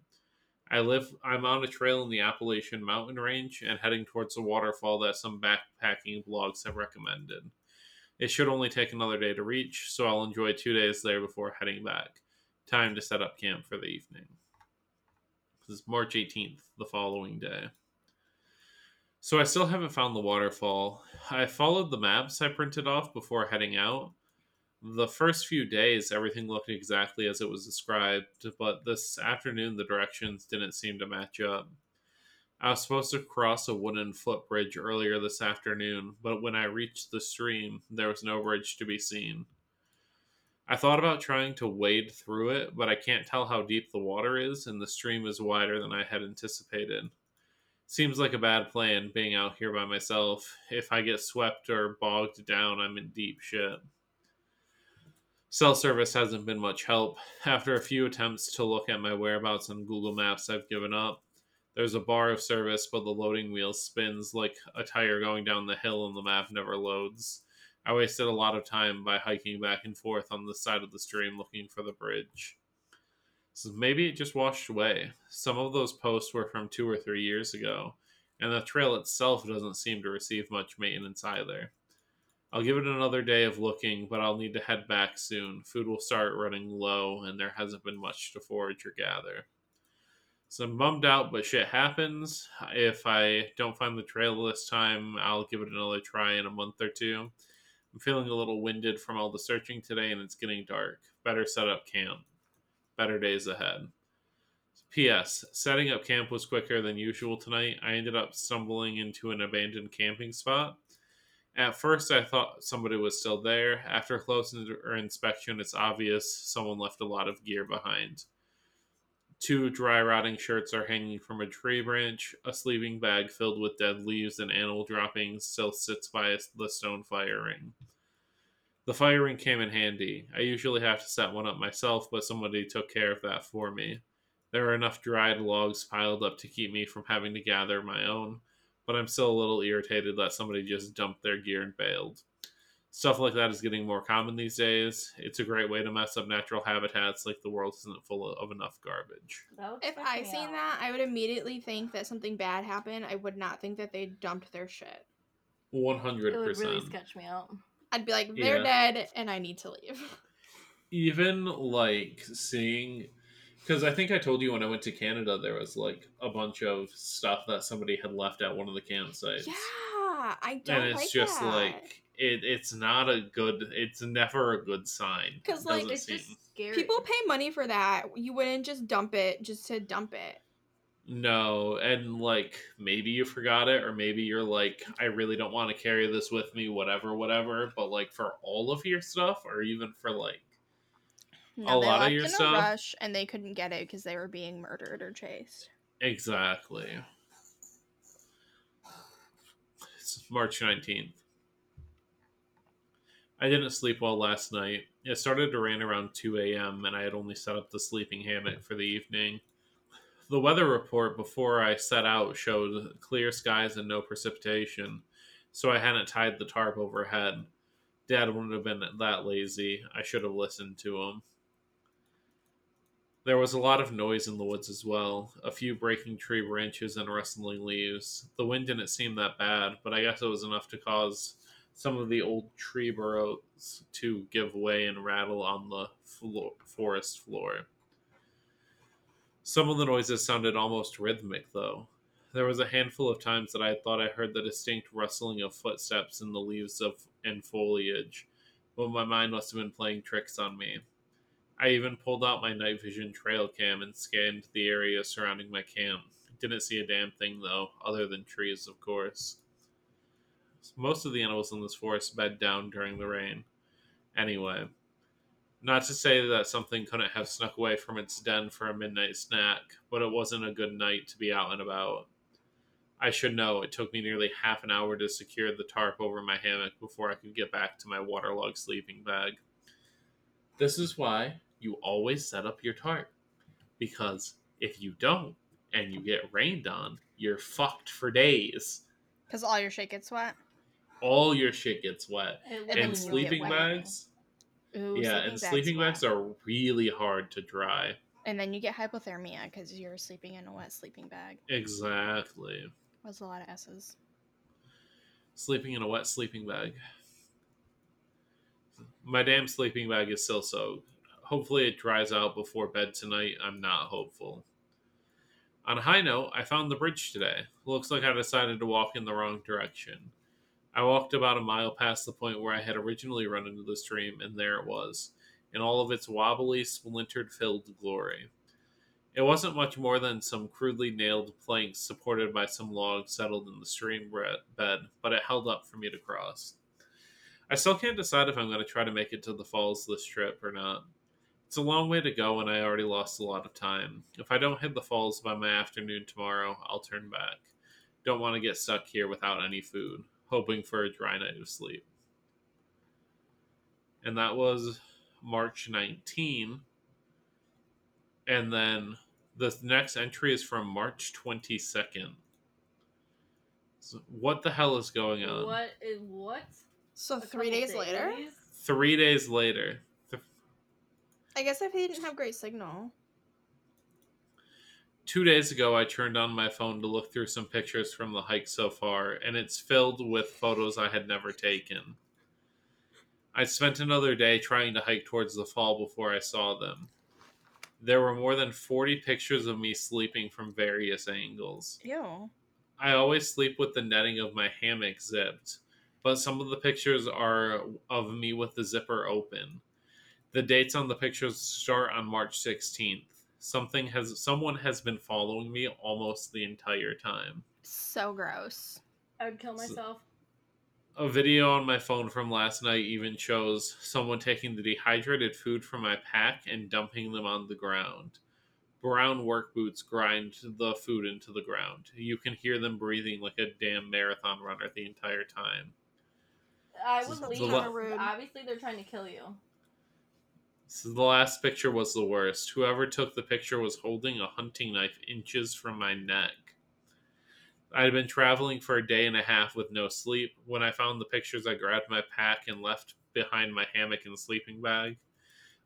I live I'm on a trail in the Appalachian mountain range and heading towards a waterfall that some backpacking blogs have recommended. It should only take another day to reach, so I'll enjoy two days there before heading back. Time to set up camp for the evening. This is March 18th, the following day. So I still haven't found the waterfall. I followed the maps I printed off before heading out. The first few days, everything looked exactly as it was described, but this afternoon, the directions didn't seem to match up. I was supposed to cross a wooden footbridge earlier this afternoon, but when I reached the stream, there was no bridge to be seen. I thought about trying to wade through it, but I can't tell how deep the water is, and the stream is wider than I had anticipated seems like a bad plan being out here by myself. If I get swept or bogged down, I'm in deep shit. Cell service hasn't been much help. After a few attempts to look at my whereabouts on Google Maps, I've given up. There's a bar of service, but the loading wheel spins like a tire going down the hill and the map never loads. I wasted a lot of time by hiking back and forth on the side of the stream looking for the bridge. So maybe it just washed away. Some of those posts were from two or three years ago, and the trail itself doesn't seem to receive much maintenance either. I'll give it another day of looking, but I'll need to head back soon. Food will start running low, and there hasn't been much to forage or gather. So I'm bummed out, but shit happens. If I don't find the trail this time, I'll give it another try in a month or two. I'm feeling a little winded from all the searching today, and it's getting dark. Better set up camp better days ahead. P.S. Setting up camp was quicker than usual tonight. I ended up stumbling into an abandoned camping spot. At first, I thought somebody was still there. After a close inspection, it's obvious someone left a lot of gear behind. Two dry rotting shirts are hanging from a tree branch. A sleeping bag filled with dead leaves and animal droppings still sits by the stone fire ring. The fire ring came in handy. I usually have to set one up myself, but somebody took care of that for me. There are enough dried logs piled up to keep me from having to gather my own, but I'm still a little irritated that somebody just dumped their gear and bailed. Stuff like that is getting more common these days. It's a great way to mess up natural habitats like the world isn't full of enough garbage. If I seen that, I would immediately think that something bad happened. I would not think that they dumped their shit. One It hundred would really percent. sketch me out. I'd be like, they're Yeah. dead and I need to leave. Even like seeing, because I think I told you when I went to Canada, there was like a bunch of stuff that somebody had left at one of the campsites. Yeah, I don't and it's like just that. like it. It's not a good. It's never a good sign. 'Cause, It like, doesn't It's seem- just scary. people pay money for that. You wouldn't just dump it just to dump it. No, and like maybe you forgot it, or maybe you're like, I really don't want to carry this with me, whatever, whatever. But like for all of your stuff, or even for like, No, they lot of left your in stuff- a rush and they couldn't get it because they were being murdered or chased. exactly. It's March 19th. I didn't sleep well last night. It started to rain around 2 a.m., and I had only set up the sleeping hammock for the evening. The weather report before I set out showed clear skies and no precipitation, so I hadn't tied the tarp overhead. Dad wouldn't have been that lazy. I should have listened to him. There was a lot of noise in the woods as well, a few breaking tree branches and rustling leaves. The wind didn't seem that bad, but I guess it was enough to cause some of the old tree burrows to give way and rattle on the flo- forest floor. Some of the noises sounded almost rhythmic, though. There was a handful of times that I thought I heard the distinct rustling of footsteps in the leaves of and foliage, but my mind must have been playing tricks on me. I even pulled out my night vision trail cam and scanned the area surrounding my camp. Didn't see a damn thing though, other than trees, of course. Most of the animals in this forest bed down during the rain. Anyway, not to say that something couldn't have snuck away from its den for a midnight snack, but it wasn't a good night to be out and about. I should know it took me nearly half an hour to secure the tarp over my hammock before I could get back to my waterlogged sleeping bag. This is why you always set up your tarp. Because if you don't and you get rained on, you're fucked for days. Because all your shit gets wet. All your shit gets wet. And And then you literally get sleeping bags. Ooh, yeah, and sleeping wet. bags are really hard to dry. And then you get hypothermia because you're sleeping in a wet sleeping bag. Exactly. That's a lot of S's. Sleeping in a wet sleeping bag. My damn sleeping bag is still soaked. Hopefully, it dries out before bed tonight. I'm not hopeful. On a high note, I found the bridge today. Looks like I decided to walk in the wrong direction. I walked about a mile past the point where I had originally run into the stream, and there it was, in all of its wobbly, splintered filled glory. It wasn't much more than some crudely nailed planks supported by some logs settled in the stream bed, but it held up for me to cross. I still can't decide if I'm going to try to make it to the falls this trip or not. It's a long way to go, and I already lost a lot of time. If I don't hit the falls by my afternoon tomorrow, I'll turn back. Don't want to get stuck here without any food, hoping for a dry night of sleep. And that was March 19. And then the next entry is from March 22nd. So what the hell is going on? What is what? So A three couple days later? Three days later. I guess if he didn't have great signal. Two days ago, I turned on my phone to look through some pictures from the hike so far, and it's filled with photos I had never taken. I spent another day trying to hike towards the fall before I saw them. There were more than 40 pictures of me sleeping from various angles. Ew. I always sleep with the netting of my hammock zipped, but some of the pictures are of me with the zipper open. The dates on the pictures start on March 16th. Something has someone has been following me almost the entire time. So gross. I would kill So- myself. A video on my phone from last night even shows someone taking the dehydrated food from my pack and dumping them on the ground. Brown work boots grind the food into the ground. You can hear them breathing like a damn marathon runner the entire time. I This would is leave. the la- Rude. Obviously, they're trying to kill you. So the last picture was the worst. Whoever took the picture was holding a hunting knife inches from my neck. I had been traveling for a day and a half with no sleep. When I found the pictures, I grabbed my pack and left behind my hammock and sleeping bag.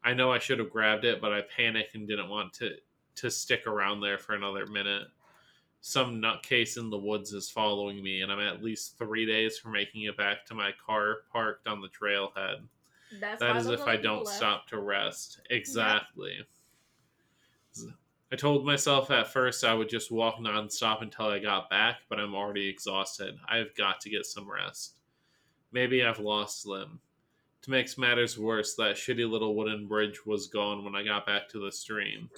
I know I should have grabbed it, but I panicked and didn't want to to stick around there for another minute. some nutcase in the woods is following me, and I'm at least three days from making it back to my car parked on the trailhead. That's That is if I don't left. stop to rest. Exactly. I told myself at first I would just walk nonstop until I got back, but I'm already exhausted. I've got to get some rest. Maybe I've lost Lim. To make matters worse, that shitty little wooden bridge was gone when I got back to the stream.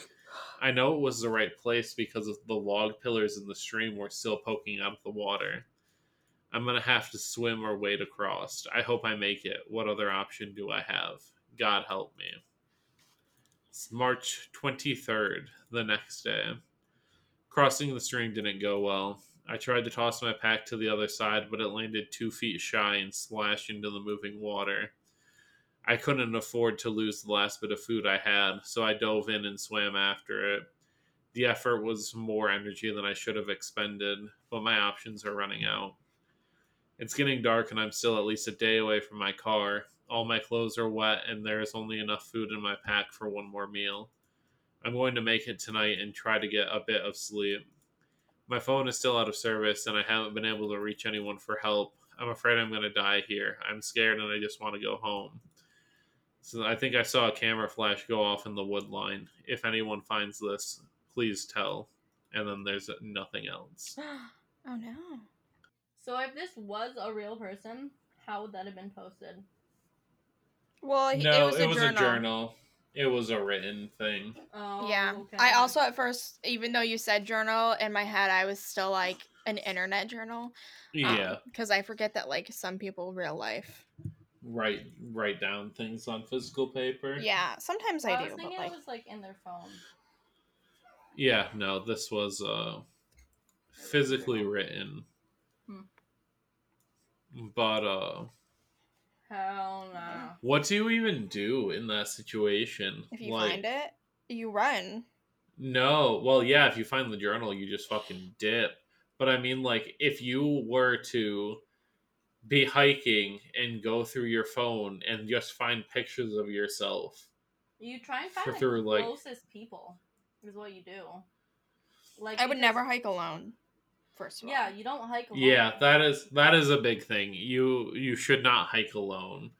I know it was the right place because the log pillars in the stream were still poking out of the water. I'm gonna have to swim or wade across. I hope I make it. What other option do I have? God help me. It's March 23rd, the next day. Crossing the stream didn't go well. I tried to toss my pack to the other side, but it landed two feet shy and splashed into the moving water. I couldn't afford to lose the last bit of food I had, so I dove in and swam after it. The effort was more energy than I should have expended, but my options are running out. It's getting dark and I'm still at least a day away from my car. All my clothes are wet and there is only enough food in my pack for one more meal. I'm going to make it tonight and try to get a bit of sleep. My phone is still out of service and I haven't been able to reach anyone for help. I'm afraid I'm going to die here. I'm scared and I just want to go home. So I think I saw a camera flash go off in the wood line. If anyone finds this, please tell. And then there's nothing else. oh no. So if this was a real person, how would that have been posted? Well, he- No, it was, a, journal. a journal. It was a written thing. Oh, Yeah. okay. I also at first, even though you said journal, in my head I was still like an internet journal. Yeah, Because I forget that like some people real life. write write down things on physical paper. Yeah, sometimes I, I, was do, but like it was like in their phone. Yeah, no, this was uh physically written. But uh Hell no. what do you even do in that situation? if you like find it, you run. No, well yeah, if you find the journal you just fucking dip. But I mean like if you were to be hiking and go through your phone and just find pictures of yourself You try and find For the through, like- closest people. Is what you do. Like I would because- never hike alone. First of all. Yeah, you don't hike alone. Yeah, that is that is a big thing. You you should not hike alone.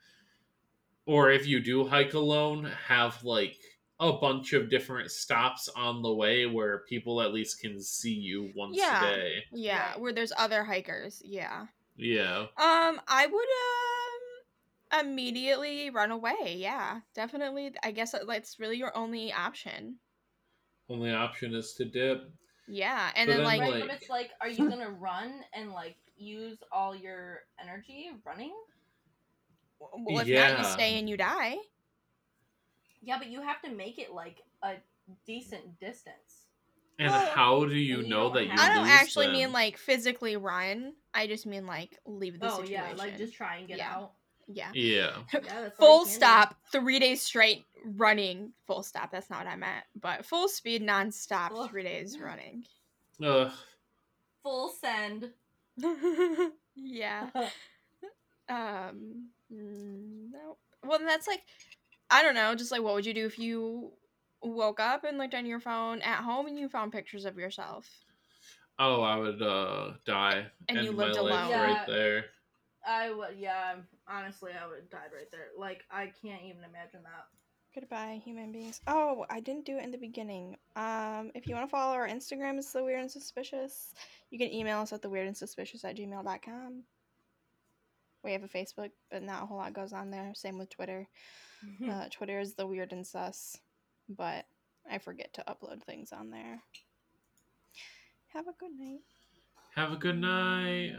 Or if you do hike alone, have like a bunch of different stops on the way where people at least can see you once Yeah. a day. Yeah, Right. where there's other hikers. Yeah. Yeah. Um, I would um immediately run away. Yeah, definitely. I guess that's really your only option. Only option is to dip. Yeah, and But then, then, like, Right, like- but it's like, are you gonna run and like use all your energy running? well, if not, Yeah. you stay and you die. Yeah, but you have to make it like a decent distance. And Well, how do you and you know that you I don't lose actually them? mean like physically run. I just mean like leave the oh situation. yeah, like just try and get Yeah. out. Yeah. Yeah. Yeah, that's all you Full can do. stop, three days straight running. Full stop. That's not what I meant, but full speed, nonstop, Ugh. three days running. Ugh. Full send. yeah. Um. mm, No. Well, that's like, I don't know. Just like, what would you do if you woke up and looked on your phone at home and you found pictures of yourself? Oh, I would uh die. And you lived my life alone. Yeah. right there. I would. Yeah, honestly, I would have died right there. Like I can't even imagine that. Goodbye, human beings. Oh, I didn't do it in the beginning. Um, if you want to follow our Instagram, it's the weird and suspicious. You can email us at the weird and suspicious at gmail.com. We have a Facebook, but not a whole lot goes on there. Same with Twitter. Uh, Twitter is the weird and sus, but I forget to upload things on there. Have a good night. Have a good night.